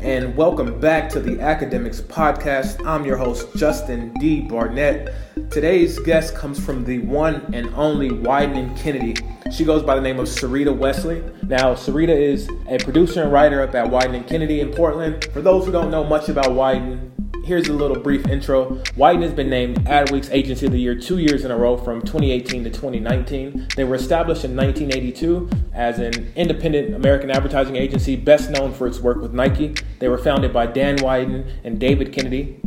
and welcome back to the Academics Podcast. I'm your host, Justin D. Barnett. Today's guest comes from the one and only Wieden Kennedy. She goes by the name of Sarita Wesley. Now, Sarita is a producer and writer up at Wieden Kennedy in Portland. For those who don't know much about Wieden, here's a little brief intro. Wieden has been named Adweek's Agency of the Year two years in a row from 2018 to 2019. They were established in 1982 as an independent American advertising agency best known for its work with Nike. They were founded by Dan Wieden and David Kennedy.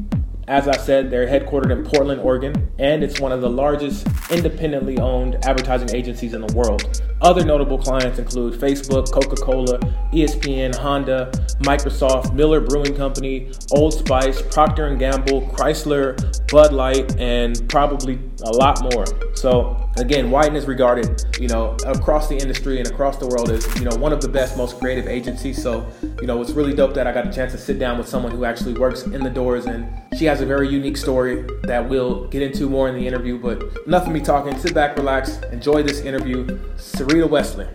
As I said, they're headquartered in Portland, Oregon, and it's one of the largest independently owned advertising agencies in the world. Other notable clients include Facebook, Coca Cola, ESPN, Honda, Microsoft, Miller Brewing Company, Old Spice, Procter & Gamble, Chrysler, Bud Light, and probably a lot more. So again, Wieden is regarded, you know, across the industry and across the world as, you know, one of the best, most creative agencies. So, you know, it's really dope that I got a chance to sit down with someone who actually works in the doors and she has a very unique story that we'll get into more in the interview. But enough of me talking. Sit back, relax, enjoy this interview. Sarita Wesley.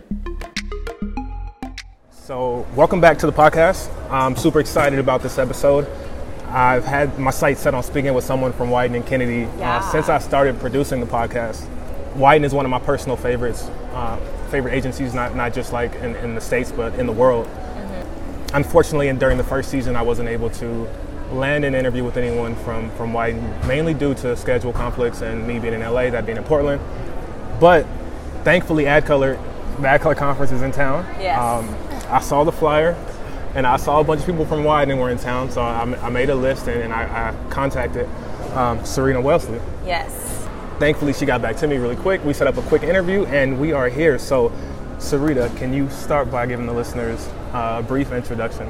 So, welcome back to the podcast. I'm super excited about this episode. I've had my sights set on speaking with someone from Wieden and Kennedy Yeah. uh, since I started producing the podcast. Wieden is one of my personal favorites, uh, favorite agencies, not, not just like in, in the States, but in the world. Unfortunately, and during the first season, I wasn't able to land an interview with anyone from, from Wieden, mainly due to schedule conflicts and me being in LA, that being in Portland. But thankfully, AdColor, the AdColor conference is in town. Yes. Um, I saw the flyer, and I saw a bunch of people from Wieden were in town, so I, I made a list and, and I, I contacted um, Serena Wesley. Yes. Thankfully, she got back to me really quick. We set up a quick interview, and we are here. So, Sarita, can you start by giving the listeners uh, a brief introduction?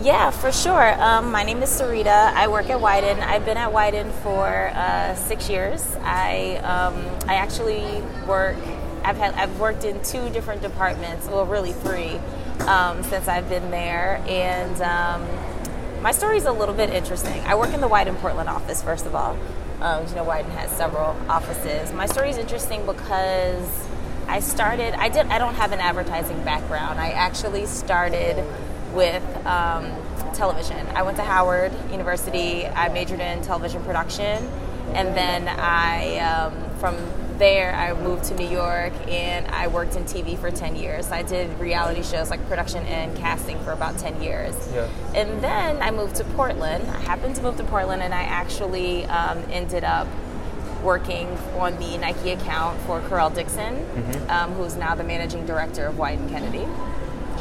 Yeah, for sure. Um, my name is Sarita. I work at Wieden. I've been at Wieden for uh, six years. I um, I actually work. I've had I've worked in two different departments. Well, really three um, since I've been there, and um, my story is a little bit interesting. I work in the Wieden Portland office. First of all, um, you know Wieden has several offices. My story is interesting because I started. I did. I don't have an advertising background. I actually started with um, television. I went to Howard University. I majored in television production, and then I, um, from there, I moved to New York and I worked in TV for 10 years. I did reality shows like production and casting for about 10 years. Yeah. And then I moved to Portland. I happened to move to Portland, and I actually um, ended up working on the Nike account for Karrelle Dixon, um, who's now the managing director of Wieden Kennedy.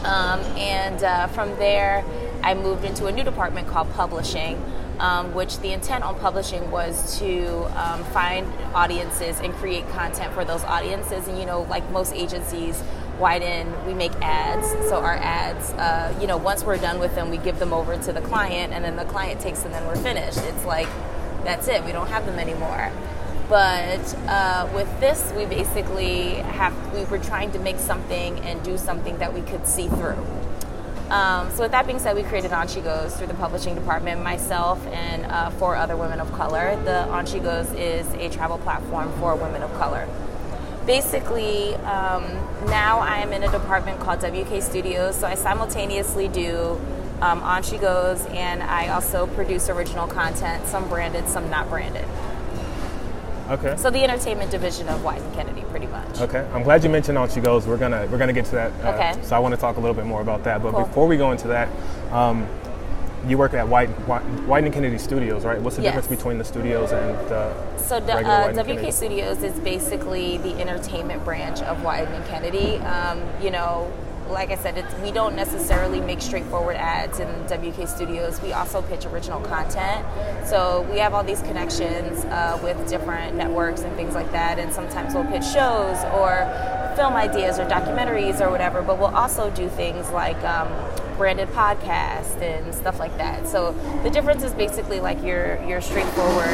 Um, and uh, from there, I moved into a new department called publishing, um, which the intent on publishing was to um, find audiences and create content for those audiences. And you know, like most agencies, Wieden, we make ads. So our ads, uh, you know, once we're done with them, we give them over to the client, and then the client takes them, and then we're finished. It's like that's it. We don't have them anymore. But uh, with this, we basically have we were trying to make something and do something that we could see through. Um, so with that being said, we created On She Goes through the publishing department, myself and uh, four other women of color. The On She Goes is a travel platform for women of color. Basically, um, now I am in a department called WK Studios, so I simultaneously do um, On She Goes and I also produce original content, some branded, some not branded. Okay. So the entertainment division of Wieden Kennedy, pretty much. Okay. I'm glad you mentioned on she goes. We're gonna we're gonna get to that. uh, Okay. So I want to talk a little bit more about that. But Cool. before we go into that, um, you work at White White and Kennedy Studios, right? What's the Yes. difference between the studios and the So the, uh, WK Kennedy? Studios is basically the entertainment branch of Wieden and Kennedy. Um, you know, like I said, we don't necessarily make straightforward ads in WK Studios. We also pitch original content. So we have all these connections uh, with different networks and things like that. And sometimes we'll pitch shows or film ideas or documentaries or whatever. But we'll also do things like um, branded podcast and stuff like that. So the difference is basically like your your straightforward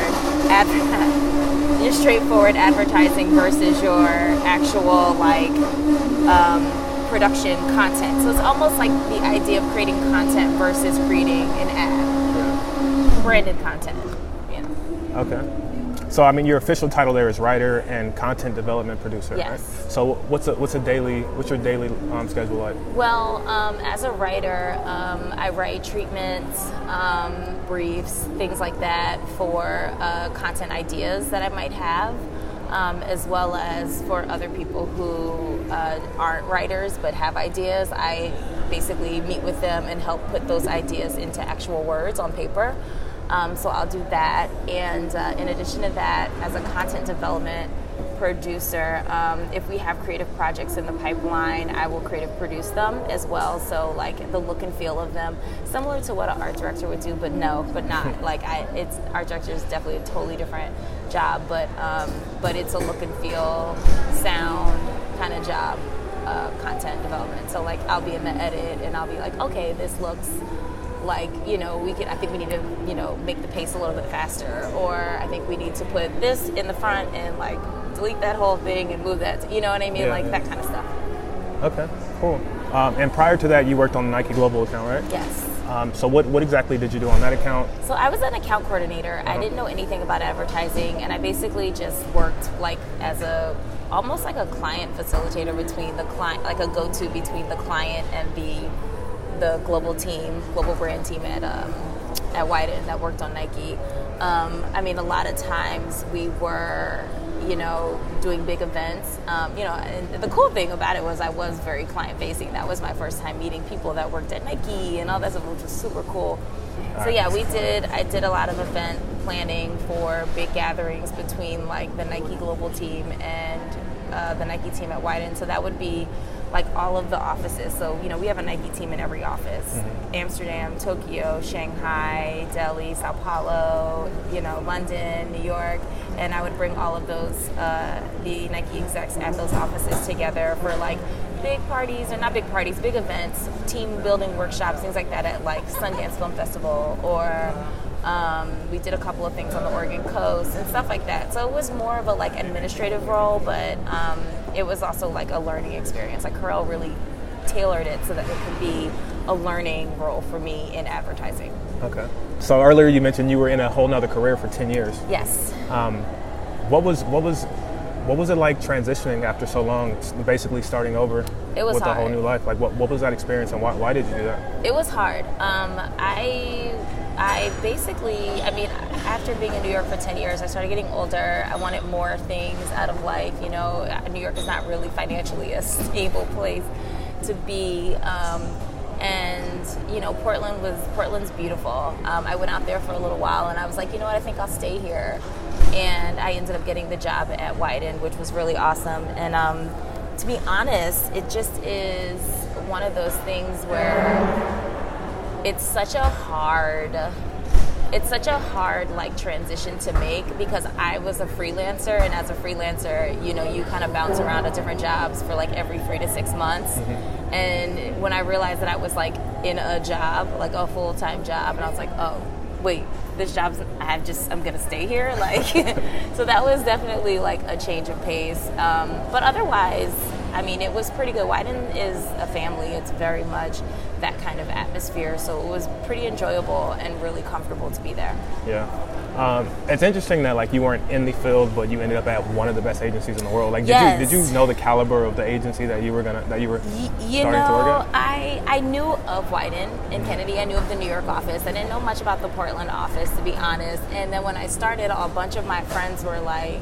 ad- your straightforward advertising versus your actual like um, production content. So it's almost like the idea of creating content versus creating an ad, branded content. Know. Okay. So I mean, your official title there is writer and content development producer. Yes. Right? So what's a what's a daily what's your daily um, schedule like? Well, um, as a writer, um, I write treatments, um, briefs, things like that for uh, content ideas that I might have. Um, as well as for other people who uh, aren't writers but have ideas. I basically meet with them and help put those ideas into actual words on paper. Um, so I'll do that. And uh, in addition to that, as a content development producer, um, if we have creative projects in the pipeline, I will creative produce them as well. So like the look and feel of them, similar to what an art director would do, but no, but not like I. It's art director is definitely a totally different job, but um, but it's a look and feel, sound kind of job, uh, content development. So like I'll be in the edit and I'll be like, okay, this looks like you know we can i think we need to you know make the pace a little bit faster or i think we need to put this in the front and like delete that whole thing and move that you know what i mean? Yeah, like yeah. that kind of stuff. Okay cool. Um, and prior to that you worked on the nike global account right? Yes. Um, so what, what exactly did you do on that account? So i was an account coordinator. Uh-huh. i didn't know anything about advertising and i basically just worked like as a almost like a client facilitator between the client like a go-to between the client and the the global team, global brand team at um, at Wieden that worked on Nike. Um, I mean, a lot of times we were, you know, doing big events. Um, you know, and the cool thing about it was I was very client facing. That was my first time meeting people that worked at Nike and all that stuff, which was super cool. So yeah, we did. I did a lot of event planning for big gatherings between like the Nike global team and uh, the Nike team at Wieden. So that would be like all of the offices. So, you know, we have a Nike team in every office mm-hmm. Amsterdam, Tokyo, Shanghai, Delhi, Sao Paulo, you know, London, New York. And I would bring all of those, uh, the Nike execs at those offices together for like big parties, or not big parties, big events, team building workshops, things like that at like Sundance Film Festival or um, we did a couple of things on the Oregon coast and stuff like that. So it was more of a like administrative role, but um, it was also like a learning experience. Like Karrelle really tailored it so that it could be a learning role for me in advertising. Okay. So earlier you mentioned you were in a whole nother career for ten years. Yes. Um, what was what was what was it like transitioning after so long, basically starting over it was with hard. a whole new life? Like, what, what was that experience, and why, why did you do that? It was hard. Um, I I basically, I mean, after being in New York for 10 years, I started getting older. I wanted more things out of life. You know, New York is not really financially a stable place to be. Um, and you know, Portland was Portland's beautiful. Um, I went out there for a little while, and I was like, you know what, I think I'll stay here. And I ended up getting the job at Wieden, which was really awesome. And um, to be honest, it just is one of those things where it's such a hard it's such a hard like transition to make because I was a freelancer and as a freelancer, you know, you kind of bounce around at different jobs for like every three to six months. Mm-hmm. And when I realized that I was like in a job, like a full time job, and I was like, oh, wait, this job's I just I'm gonna stay here, like. so that was definitely like a change of pace. Um, but otherwise, I mean, it was pretty good. Wieden is a family. It's very much that kind of atmosphere. So it was pretty enjoyable and really comfortable to be there. Yeah. Um, it's interesting that like you weren't in the field, but you ended up at one of the best agencies in the world. Like, did yes. you did you know the caliber of the agency that you were gonna that you were y- you starting know, to work at? I I knew of Wieden and mm-hmm. Kennedy. I knew of the New York office. I didn't know much about the Portland office, to be honest. And then when I started, a bunch of my friends were like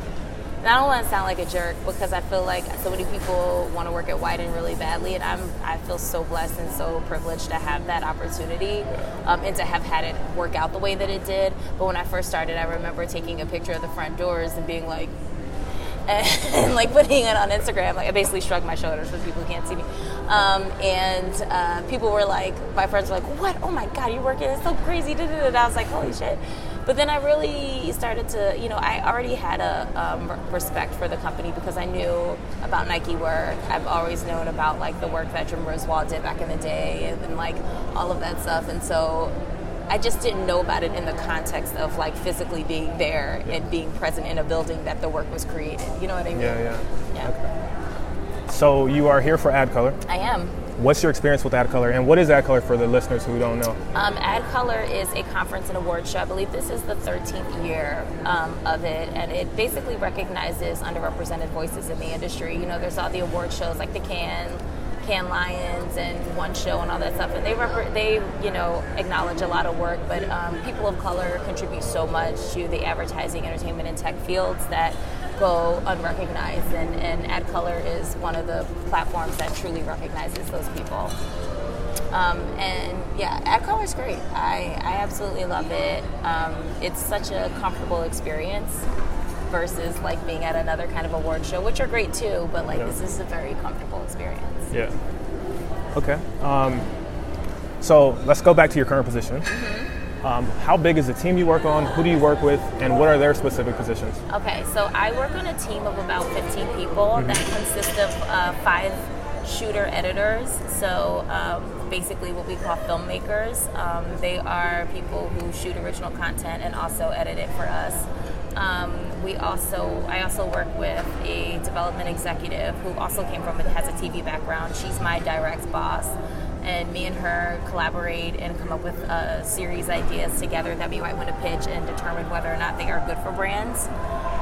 and I don't want to sound like a jerk because I feel like so many people want to work at Wieden really badly, and I'm I feel so blessed and so privileged to have that opportunity um, and to have had it work out the way that it did. But when I first started, I remember taking a picture of the front doors and being like, and like putting it on Instagram. Like I basically shrugged my shoulders for people who can't see me. Um, and uh, people were like, my friends were like, "What? Oh my God, you're working! It's so crazy!" And I was like, "Holy shit!" But then I really started to, you know, I already had a um, respect for the company because I knew about Nike work. I've always known about like the work that Jim Riswold did back in the day, and then like all of that stuff. And so I just didn't know about it in the context of like physically being there and being present in a building that the work was created. You know what I mean? Yeah, yeah. Yeah. Okay. So you are here for Ad Color. I am. What's your experience with AdColor, and what is AdColor for the listeners who don't know? Um, AdColor is a conference and award show. I believe this is the 13th year um, of it, and it basically recognizes underrepresented voices in the industry. You know, there's all the award shows like the Can, Cannes Lions and One Show and all that stuff, and they rep- they you know acknowledge a lot of work, but um, people of color contribute so much to the advertising, entertainment, and tech fields that go unrecognized, and, and AdColor is one of the platforms that truly recognizes those people. Um, and yeah, AdColor is great. I, I absolutely love it. Um, it's such a comfortable experience versus like being at another kind of award show, which are great too, but like yeah. this is a very comfortable experience. Yeah. Okay. Um, so let's go back to your current position. Mm-hmm. Um, how big is the team you work on? Who do you work with? And what are their specific positions? Okay, so I work on a team of about 15 people mm-hmm. that consist of uh, five shooter editors. So um, basically, what we call filmmakers. Um, they are people who shoot original content and also edit it for us. Um, we also, I also work with a development executive who also came from and has a TV background. She's my direct boss, and me and her collaborate and come up with a series ideas together that we might want to pitch and determine whether or not they are good for brands.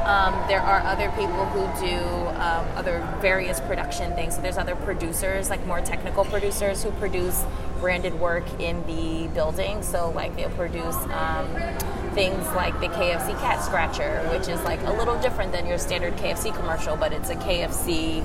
Um, there are other people who do um, other various production things. So there's other producers, like more technical producers, who produce branded work in the building. So like they'll produce um, things like the KFC cat scratcher, which is like a little different than your standard KFC commercial, but it's a KFC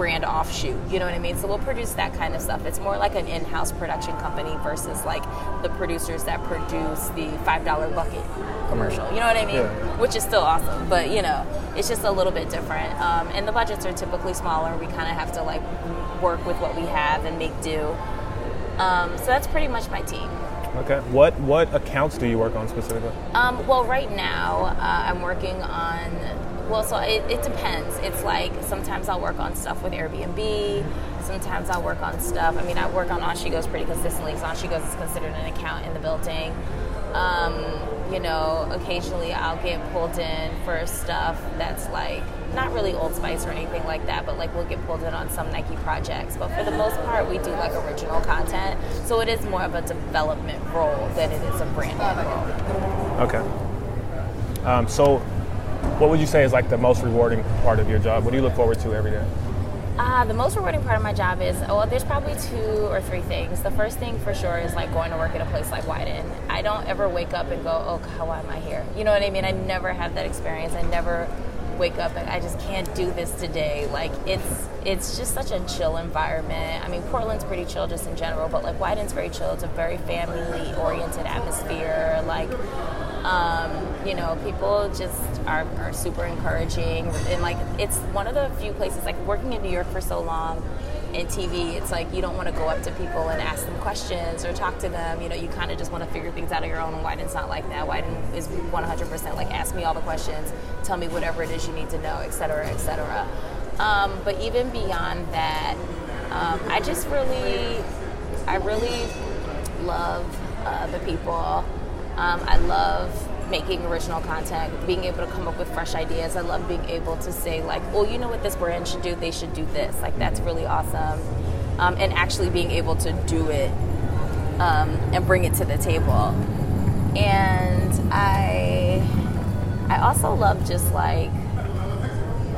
brand offshoot. You know what I mean? So we'll produce that kind of stuff. It's more like an in-house production company versus like the producers that produce the five dollar bucket commercial. You know what I mean? Yeah. Which is still awesome, but you know, it's just a little bit different. Um, and the budgets are typically smaller. We kind of have to like work with what we have and make do. Um, so that's pretty much my team. Okay. What what accounts do you work on specifically? Um, well, right now uh, I'm working on. Well, so it, it, depends. It's like sometimes I'll work on stuff with Airbnb. Sometimes I'll work on stuff. I mean, I work on On She Goes pretty consistently because On She Goes is considered an account in the building. Um, you know, occasionally I'll get pulled in for stuff that's like not really Old Spice or anything like that, but like we'll get pulled in on some Nike projects. But for the most part, we do like original content. So it is more of a development role than it is a branding role. Okay. Um, so, what would you say is like the most rewarding part of your job? What do you look forward to every day? Uh, the most rewarding part of my job is well, there's probably two or three things. The first thing for sure is like going to work at a place like Wieden. I don't ever wake up and go, oh, how why am I here? You know what I mean? I never have that experience. I never wake up and I just can't do this today. Like it's it's just such a chill environment. I mean, Portland's pretty chill just in general, but like Wieden's very chill. It's a very family oriented atmosphere. Like um, you know, people just are, are super encouraging and like it's one of the few places like working in New York for so long in TV, it's like you don't want to go up to people and ask them questions or talk to them. You know, you kind of just want to figure things out on your own. And Wieden's not like that. Wieden is 100% like ask me all the questions, tell me whatever it is you need to know, et cetera, et cetera. Um, but even beyond that, um, I just really, I really love uh, the people. Um, I love making original content, being able to come up with fresh ideas. I love being able to say like, well, you know what this brand should do? They should do this. Like that's mm-hmm. really awesome. Um, and actually being able to do it um, and bring it to the table. And I, I also love just like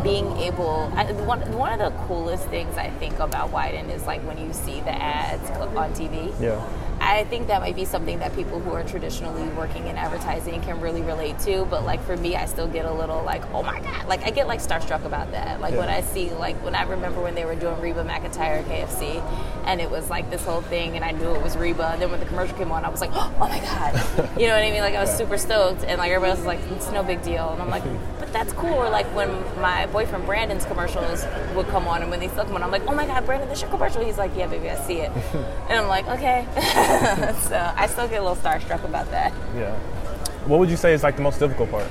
being able. I, one one of the coolest things I think about Wieden is like when you see the ads on TV. Yeah I think that might be something that people who are traditionally working in advertising can really relate to. But like for me, I still get a little like, oh my god, like I get like starstruck about that. Like yeah. when I see like when I remember when they were doing Reba McEntire KFC, and it was like this whole thing, and I knew it was Reba. And then when the commercial came on, I was like, oh my god, you know what I mean? Like I was super stoked, and like everybody else was like, it's no big deal, and I'm like, that's cool. Or like when my boyfriend Brandon's commercials would come on, and when they still come on, I'm like, oh my god, Brandon, this your commercial? He's like, yeah, baby, I see it, and I'm like, okay. so I still get a little starstruck about that. Yeah. What would you say is like the most difficult part?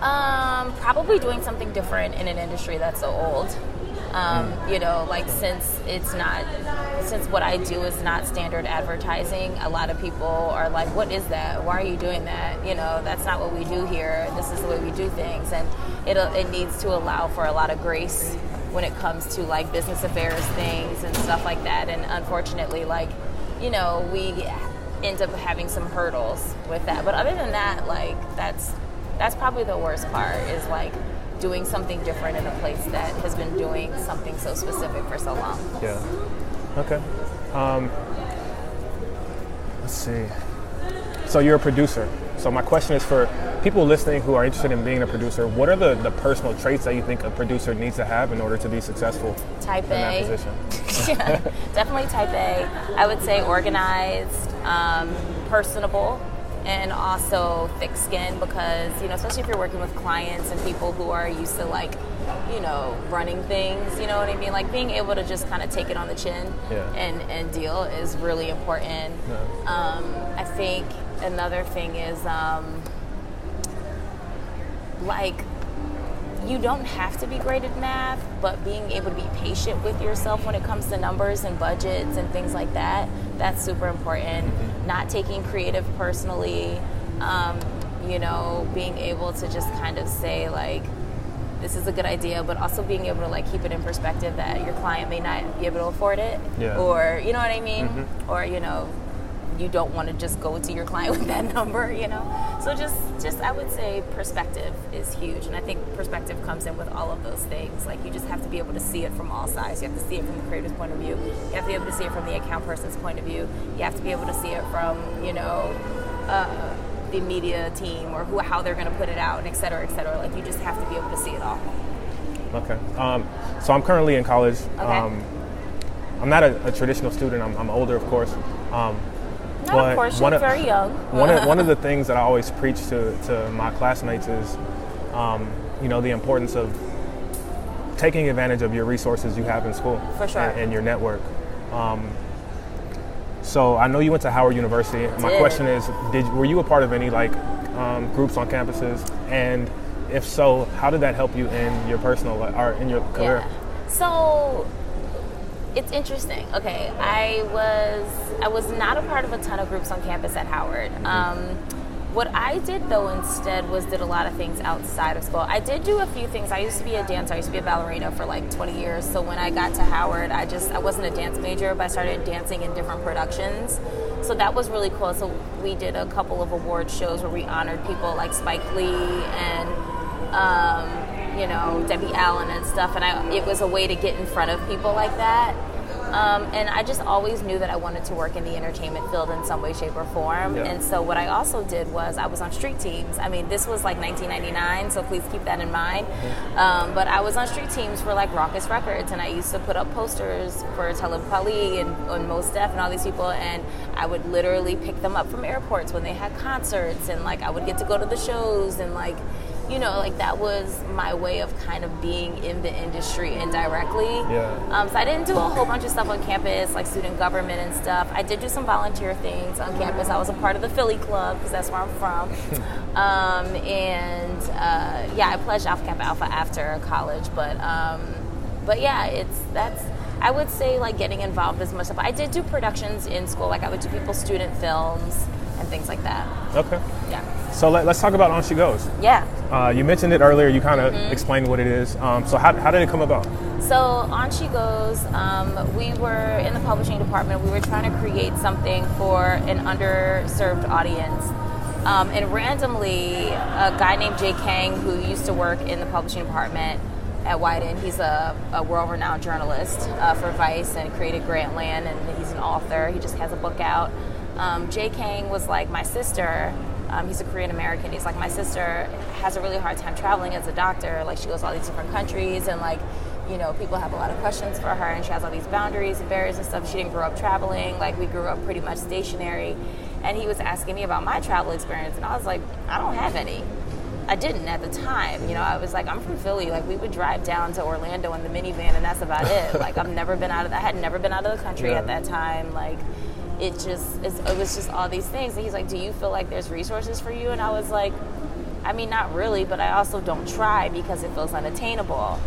Um, probably doing something different in an industry that's so old. Um. You know, like since it's not, since what I do is not standard advertising, a lot of people are like, "What is that? Why are you doing that?" You know, that's not what we do here. This is the way we do things, and it it needs to allow for a lot of grace when it comes to like business affairs things and stuff like that. And unfortunately, like, you know, we end up having some hurdles with that. But other than that, like, that's that's probably the worst part is like doing something different in a place that has been doing something so specific for so long. Yeah. Okay. Um, let's see. So you're a producer. So my question is for people listening who are interested in being a producer, what are the, the personal traits that you think a producer needs to have in order to be successful type in that A. position? yeah, definitely type A. I would say organized, um, personable, and also thick skin because, you know, especially if you're working with clients and people who are used to like, you know, running things, you know what I mean? Like being able to just kind of take it on the chin Yeah. and, and deal is really important. Yeah. Um, I think another thing is um, like you don't have to be great at math, but being able to be patient with yourself when it comes to numbers and budgets and things like that, that's super important. Not taking creative personally, um, you know, being able to just kind of say, like, this is a good idea, but also being able to like keep it in perspective that your client may not be able to afford it, Yeah. or you know what I mean, or you know, you don't want to just go to your client with that number, you know. So just, just I would say perspective is huge, and I think perspective comes in with all of those things. Like you just have to be able to see it from all sides. You have to see it from the creator's point of view. You have to be able to see it from the account person's point of view. You have to be able to see it from, you know. Uh, the media team or who, how they're going to put it out, and et cetera, et cetera. Like you just have to be able to see it all. Okay. Um, so I'm currently in college. Okay. Um, I'm not a, a traditional student. I'm, I'm older, of course. Um, but of course, one of- very young. one of, one of the things that I always preach to, to my classmates is, um, you know, the importance of taking advantage of your resources you have in school For sure. and, and your network. Um, so I know you went to Howard University. My did. question is, did were you a part of any like um, groups on campuses? And if so, how did that help you in your personal or in your career? Yeah. So it's interesting. Okay, I was I was not a part of a ton of groups on campus at Howard. Mm-hmm. Um, what I did though instead was did a lot of things outside of school. I did do a few things. I used to be a dancer. I used to be a ballerina for like 20 years. So when I got to Howard, I just I wasn't a dance major, but I started dancing in different productions. So that was really cool. So we did a couple of award shows where we honored people like Spike Lee and um, you know Debbie Allen and stuff. And I, it was a way to get in front of people like that. Um, and I just always knew that I wanted to work in the entertainment field in some way, shape, or form. Yeah. And so what I also did was I was on street teams. I mean, this was like 1999, so please keep that in mind. Um, but I was on street teams for like Rawkus Records, and I used to put up posters for Talib Kweli and, and Mos Def and all these people, and I would literally pick them up from airports when they had concerts, and like I would get to go to the shows, and like you know, like that was my way of kind of being in the industry indirectly. Yeah. Um, so I didn't do a whole bunch of stuff on campus, like student government and stuff. I did do some volunteer things on campus. I was a part of the Philly Club because that's where I'm from. um, and uh, yeah, I pledged Alpha Kappa Alpha after college, but um, but yeah, it's that's. I would say like getting involved as much stuff. I did do productions in school, like I would do people's student films and things like that. Okay. So let, us talk about On She Goes. yeah. Uh, you mentioned it earlier. You kind of Mm-hmm. explained what it is. Um, so how, how did it come about? So on she goes. Um, we were in the publishing department. We were trying to create something for an underserved audience. Um, and randomly, a guy named Jay Kang, who used to work in the publishing department at Wieden, he's a, a world-renowned journalist uh, for Vice and created Grantland, and he's an author. He just has a book out. Um, Jay Kang was like my sister. Um, he's a Korean American. He's like my sister has a really hard time traveling as a doctor. Like she goes to all these different countries, and like you know people have a lot of questions for her, and she has all these boundaries and barriers and stuff. She didn't grow up traveling. Like we grew up pretty much stationary, and he was asking me about my travel experience, and I was like, I don't have any. I didn't at the time. You know, I was like, I'm from Philly. Like, we would drive down to Orlando in the minivan, and that's about it. Like, I've never been out of. I had never been out of the country Yeah. at that time. Like, it just it's, it was just all these things. And he's like, Do you feel like there's resources for you? And I was like, I mean, not really, but I also don't try because it feels unattainable.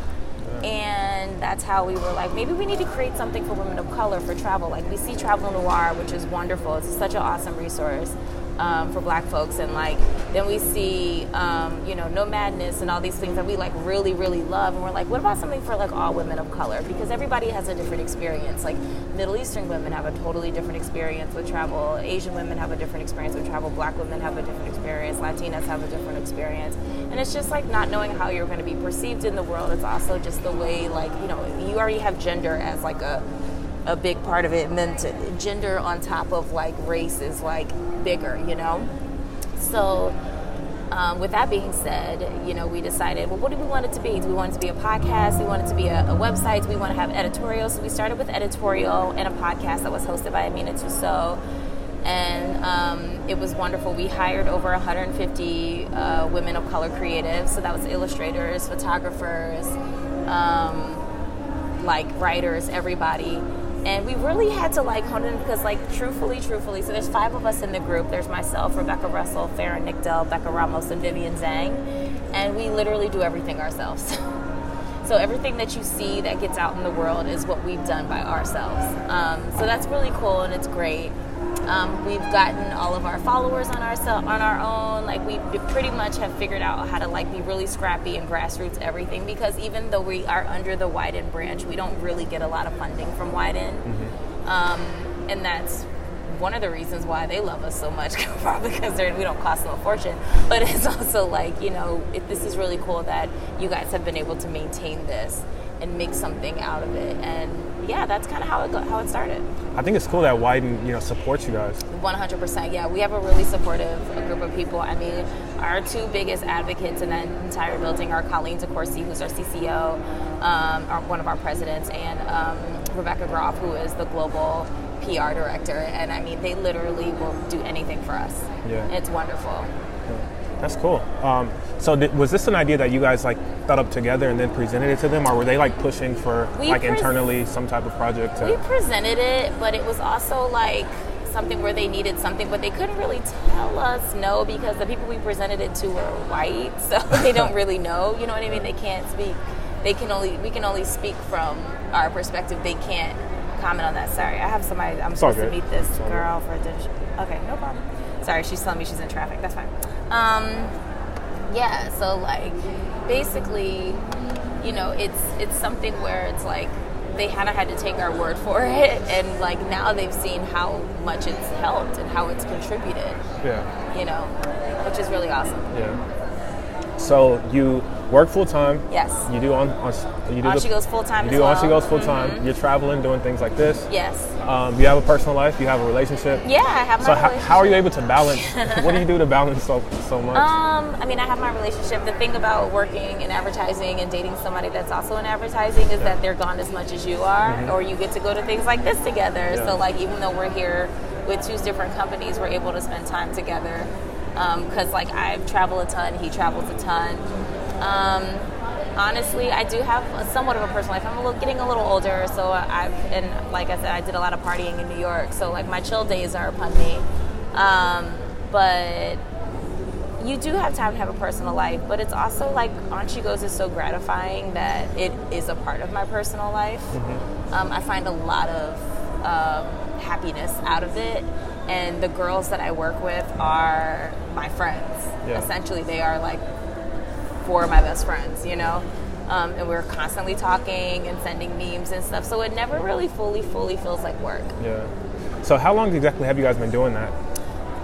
And that's how we were like, maybe we need to create something for women of color for travel. Like we see Travel Noir, which is wonderful. It's such an awesome resource. Um, for black folks. And like then we see um, you know Nomadness and all these things that we like really really love. And we're like what about something for like all women of color? Because everybody has a different experience. Like middle eastern women have a totally different experience with travel. Asian women have a different experience with travel. Black women have a different experience. Latinas have a different experience. And it's just like not knowing how you're going to be perceived in the world. It's also just the way like you know you already have gender as like a a big part of it and then to, gender on top of like race is like bigger you know so um, with that being said, you know, we decided, well, what do we want it to be? Do we want it to be a podcast? Do we want it to be a, a website? Do we want to have editorial? So we started with editorial and a podcast that was hosted by Amina Tussaud. And um, it was wonderful. We hired over 150 uh, women of color creatives. So that was illustrators, photographers, um, like writers, everybody and we really had to like hone in because like truthfully truthfully so there's five of us in the group. There's myself rebecca russell farah nickdell becca ramos and vivian zhang. And we literally do everything ourselves. So everything that you see that gets out in the world is what we've done by ourselves. Um, so that's really cool and it's great um, we've gotten all of our followers on our on our own. Like we pretty much have figured out how to like be really scrappy and grassroots everything because even though we are under the Wieden branch, we don't really get a lot of funding from Wieden, mm-hmm. um, and that's one of the reasons why they love us so much, probably because we don't cost them a fortune. But it's also like you know, it, this is really cool that you guys have been able to maintain this and make something out of it. And yeah, that's kind of how it go, how it started. I think it's cool that Wieden you know supports you guys. One hundred percent. Yeah, we have a really supportive group of people. I mean, our two biggest advocates in that entire building are Colleen DeCourcy, who's our CCO, um, our, one of our presidents, and um, Rebecca Groff, who is the global PR director. And I mean, they literally will do anything for us. Yeah, it's wonderful. That's cool. Um, so th- was this an idea that you guys like thought up together and then presented it to them, or were they like pushing for we like pres- internally some type of project? To- we presented it, but it was also like something where they needed something, but they couldn't really tell us no because the people we presented it to were white, so they don't really know. You know what I mean? They can't speak. They can only we can only speak from our perspective. They can't comment on that. Sorry, I have somebody. I'm supposed to meet this girl for a dinner. Okay, no problem. Sorry, she's telling me she's in traffic. That's fine. Um, yeah, so like basically, you know, it's it's something where it's like they kind of had to take our word for it, and like now they've seen how much it's helped and how it's contributed. Yeah. You know, which is really awesome. Yeah. So you work full time. Yes. You do on, on you do on the, she goes full time. You do well. on she goes full time. Mm-hmm. You're traveling, doing things like this. Yes. Um, you have a personal life. You have a relationship. Yeah, I have. so how, how, are you able to balance? what do you do to balance so so much? Um, I mean, I have my relationship. The thing about working in advertising and dating somebody that's also in advertising is yeah. that they're gone as much as you are, mm-hmm. or you get to go to things like this together. Yeah. So like, even though we're here with two different companies, we're able to spend time together. Because um, like I travel a ton, he travels a ton. Um, honestly, I do have a, somewhat of a personal life. I'm a little, getting a little older, so I've and like I said, I did a lot of partying in New York. So like my chill days are upon me. Um, but you do have time to have a personal life, but it's also like On She Goes is so gratifying that it is a part of my personal life. Mm-hmm. Um, I find a lot of um, happiness out of it, and the girls that I work with are my friends. Yeah. Essentially, they are like four of my best friends, you know? Um, and we are constantly talking and sending memes and stuff. So it never really fully, fully feels like work. Yeah. So how long exactly have you guys been doing that?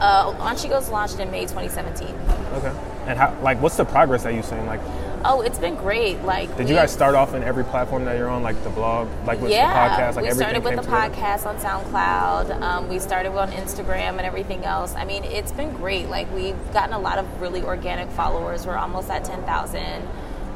Uh, On She Goes launched in May 2017. Okay. And how, like, what's the progress that you've seen? Like, Oh, it's been great. Like, did you guys start off in every platform that you're on, like the blog, like with yeah, the podcast? Like we started with the together? podcast on SoundCloud. Um, we started on Instagram and everything else. I mean, it's been great. Like, we've gotten a lot of really organic followers. We're almost at ten thousand.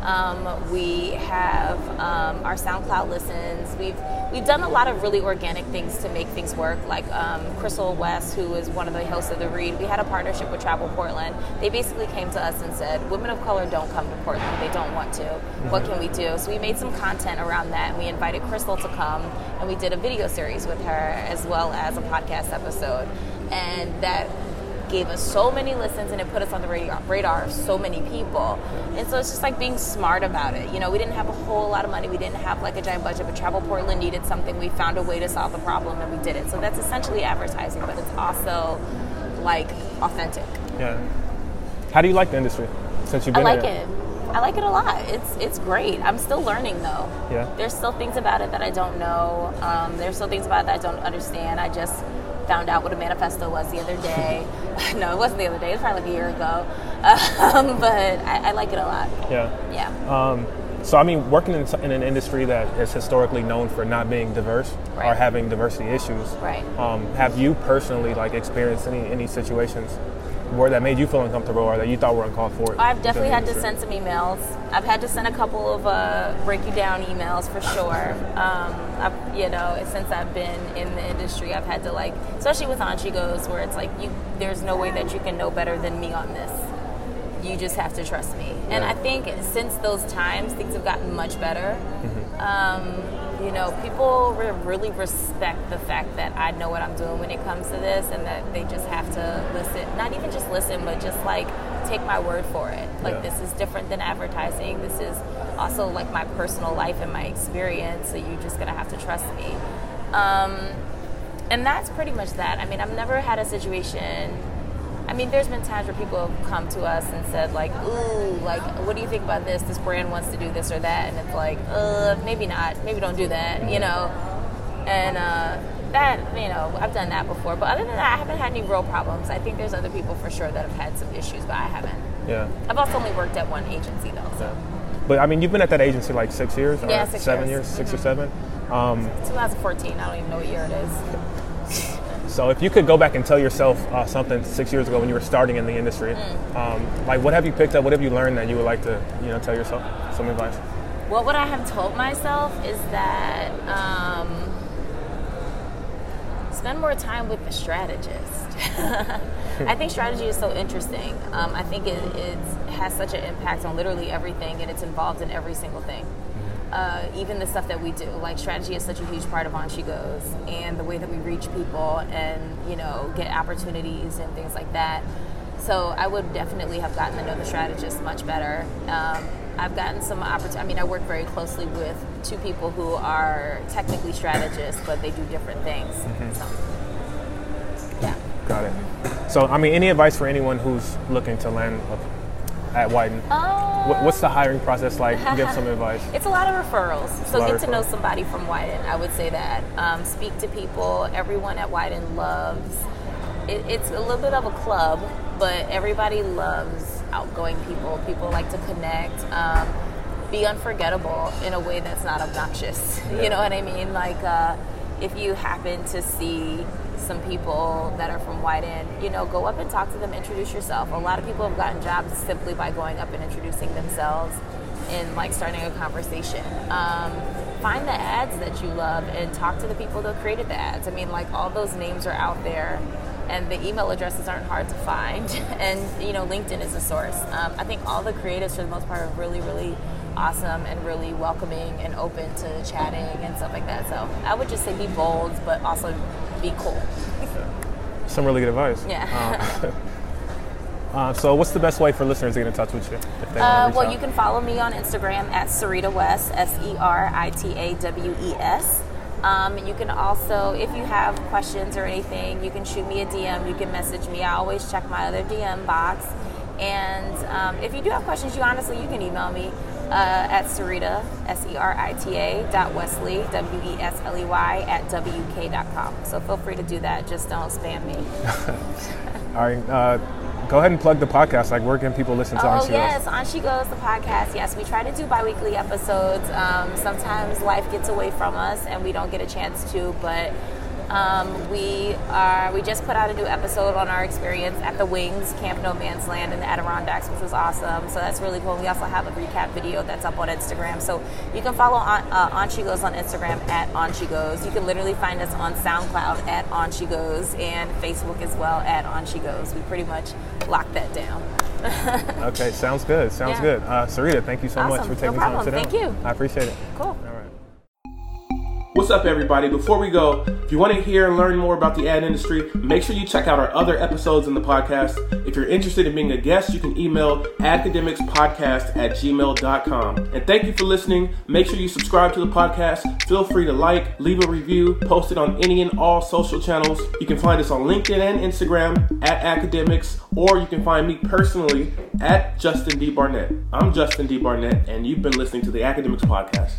Um, we have um, our SoundCloud listens. We've we've done a lot of really organic things to make things work. Like um, Crissle West, who is one of the hosts of the Read, we had a partnership with Travel Portland. They basically came to us and said, "Women of color don't come to Portland. They don't want to. What can we do?" So we made some content around that. And we invited Crissle to come, and we did a video series with her as well as a podcast episode, and that gave us so many listens and it put us on the radar, radar of so many people. And so it's just like being smart about it. You know, we didn't have a whole lot of money. We didn't have like a giant budget, but Travel Portland needed something. We found a way to solve the problem and we did it. So that's essentially advertising, but it's also like authentic. Yeah. How do you like the industry since you've been I like in it. I like it a lot. It's it's great. I'm still learning though. Yeah. There's still things about it that I don't know. Um, there's still things about it that I don't understand. I just found out what a manifesto was the other day. no, it wasn't the other day. It was probably like a year ago. Um, but I, I like it a lot. Yeah. Yeah. Um, so I mean, working in, in an industry that is historically known for not being diverse or having diversity issues, Right. Um, have you personally like experienced any any situations where that made you feel uncomfortable or that you thought were uncalled for? I've definitely had to send some emails. I've had to send a couple of uh, break you down emails for sure. Um, I've, you know, since I've been in the industry, I've had to like, especially with On She Goes, where it's like you, there's no way that you can know better than me on this. You just have to trust me. And I think since those times, things have gotten much better. Mm-hmm. Um, you know, people re- really respect the fact that I know what I'm doing when it comes to this, and that they just have to listen. Not even just listen, but just like take my word for it. Like Yeah. this is different than advertising. This is also like my personal life and my experience. So you're just gonna have to trust me. Um, and that's pretty much that. I mean, I've never had a situation. I mean, there's been times where people have come to us and said, like, ooh, like, what do you think about this? This brand wants to do this or that. And it's like, uh, maybe not. Maybe don't do that, you know? And uh, that, you know, I've done that before. But other than that, I haven't had any real problems. I think there's other people for sure that have had some issues, but I haven't. Yeah. I've also only worked at one agency, though. So. But I mean, you've been at that agency like six years, or Yeah, six seven years. years, 6 or seven. Um, 2014, I don't even know what year it is. So if you could go back and tell yourself uh, something six years ago when you were starting in the industry, Mm. um, like what have you picked up? What have you learned that you would like to, you know, tell yourself some advice? What would I have told myself is that um, spend more time with the strategist. I think strategy is so interesting. Um, I think it, it has such an impact on literally everything, and it's involved in every single thing. Uh, even the stuff that we do, like strategy is such a huge part of On She Goes, and the way that we reach people and you know get opportunities and things like that. So I would definitely have gotten to know the strategist much better. Um, I've gotten some opportunity. I mean, I work very closely with two people who are technically strategists, but they do different things. So, yeah. Got it. So I mean, any advice for anyone who's looking to land up at Wieden? What, what's the hiring process like? Give some advice. It's a lot of referrals. a So get to know somebody from Wieden. I would say that. Um, speak to people. Everyone at Wieden loves. It, it's a little bit of a club, but everybody loves outgoing people. People like to connect. Um, be unforgettable in a way that's not obnoxious. Yeah. You know what I mean? Like uh, if you happen to see some people that are from Wieden, you know, go up and talk to them, introduce yourself. A lot of people have gotten jobs simply by going up and introducing themselves and like starting a conversation. Um, find the ads that you love and talk to the people that created the ads. I mean, like all those names are out there, and the email addresses aren't hard to find. And you know, LinkedIn is a source. Um, I think all the creatives, for the most part, are really, really awesome and really welcoming and open to chatting and stuff like that. So I would just say be bold, but also be cool. Some really good advice. Yeah. Um, uh, so what's the best way for listeners to get in touch with you? Uh, want to reach well, out? you can follow me on Instagram at Sarita West, S E R I T A W E S. Um, you can also, if you have questions or anything, you can shoot me a DM. You can message me. I always check my other DM box. And um, if you do have questions, you honestly you can email me uh, at Sarita S E R I T A dot Wesley W E S L E Y at WK dot com. So feel free to do that. Just don't spam me. All right. Uh, go ahead and plug the podcast. Like, where can people listen to Oh On She Goes? yes, on she goes the podcast. Yes, we try to do biweekly episodes. Um, sometimes life gets away from us and we don't get a chance to, but um, we are. We just put out a new episode on our experience at the Wings Camp No Man's Land in the Adirondacks, which was awesome. So that's really cool. We also have a recap video that's up on Instagram. So you can follow on, uh, on She Goes on Instagram at On She Goes. You can literally find us on SoundCloud at On She Goes and Facebook as well at On She Goes. We pretty much locked that down. Okay, sounds good. Sounds Yeah. good. Uh, Sarita, thank you so much for No taking the time problem. to sit Thank you. I appreciate it. Cool. What's up, everybody? Before we go, if you want to hear and learn more about the ad industry, make sure you check out our other episodes in the podcast. If you're interested in being a guest, you can email academicspodcast at gmail.com. And thank you for listening. Make sure you subscribe to the podcast. Feel free to like, leave a review, post it on any and all social channels. You can find us on LinkedIn and Instagram at academics, or you can find me personally at Justin D. Barnett. I'm Justin D. Barnett, and you've been listening to the Academics Podcast.